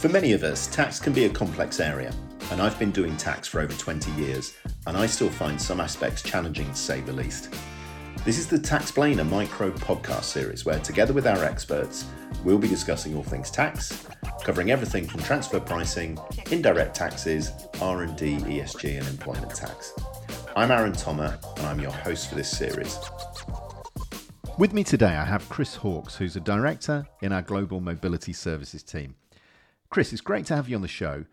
For many of us, tax can be a complex area, and I've been doing tax for over 20 years, and I still find some aspects challenging to say the least. This is the Taxplainer micro podcast series where, together with our experts, we'll be discussing all things tax, covering everything from transfer pricing, indirect taxes, R&D, ESG, and employment tax. I'm Aaron Thomas, and I'm your host for this series. With me today, I have Chris Hawkes, who's a director in our Global Mobility Services team. Chris, it's great to have you on the show.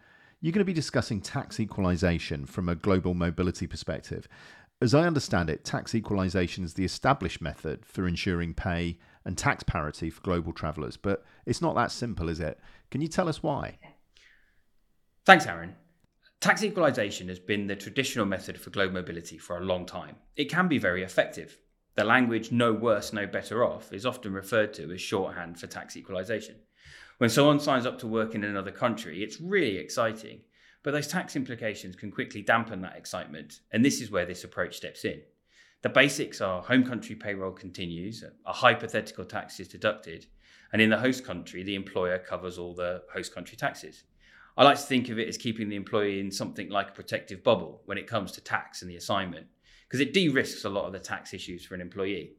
You're going to be discussing tax equalisation from a global mobility perspective. As I understand it, tax equalisation is the established method for ensuring pay and tax parity for global travellers, but it's not that simple, is it? Can you tell us why? Thanks, Aaron. Tax equalisation has been the traditional method for global mobility for a long time. It can be very effective. The language no worse, no better off is often referred to as shorthand for tax equalisation. When someone signs up to work in another country, it's really exciting, but those tax implications can quickly dampen that excitement, and this is where this approach steps in. The basics are home country payroll continues, a hypothetical tax is deducted, and in the host country, the employer covers all the host country taxes. I like to think of it as keeping the employee in something like a protective bubble when it comes to tax and the assignment, because it de risks a lot of the tax issues for an employee.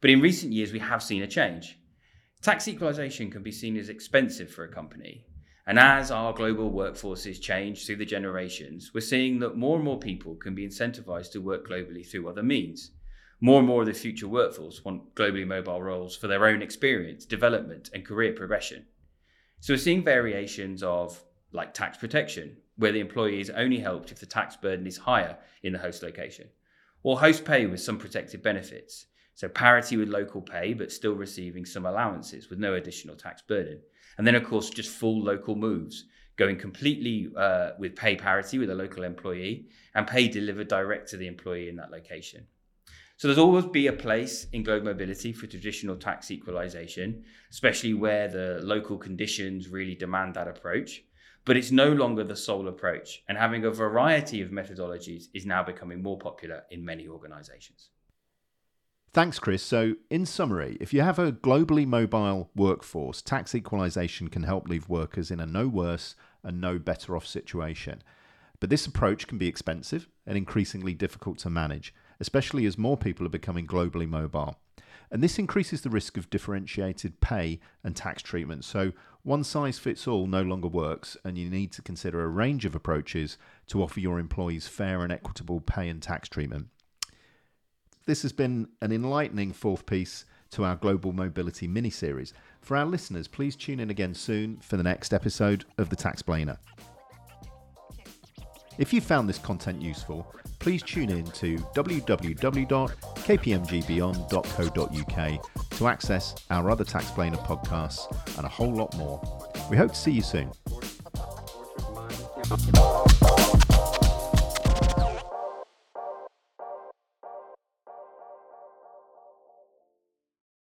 But in recent years, we have seen a change. Tax equalisation can be seen as expensive for a company. And as our global workforces change through the generations, we're seeing that more and more people can be incentivized to work globally through other means. More and more of the future workforce want globally mobile roles for their own experience, development, and career progression. So we're seeing variations of like tax protection, where the employee is only helped if the tax burden is higher in the host location, or host pay with some protected benefits, so parity with local pay, but still receiving some allowances with no additional tax burden. And then, of course, just full local moves, going completely uh, with pay parity with a local employee and pay delivered direct to the employee in that location. So there's always be a place in global mobility for traditional tax equalization, especially where the local conditions really demand that approach. But it's no longer the sole approach, and having a variety of methodologies is now becoming more popular in many organizations. Thanks, Chris. So, in summary, if you have a globally mobile workforce, tax equalisation can help leave workers in a no worse and no better off situation. But this approach can be expensive and increasingly difficult to manage, especially as more people are becoming globally mobile. And this increases the risk of differentiated pay and tax treatment. So, one size fits all no longer works, and you need to consider a range of approaches to offer your employees fair and equitable pay and tax treatment. This has been an enlightening fourth piece to our Global Mobility mini series. For our listeners, please tune in again soon for the next episode of The Taxplainer. If you found this content useful, please tune in to www.kpmgbeyond.co.uk to access our other Taxplainer podcasts and a whole lot more. We hope to see you soon.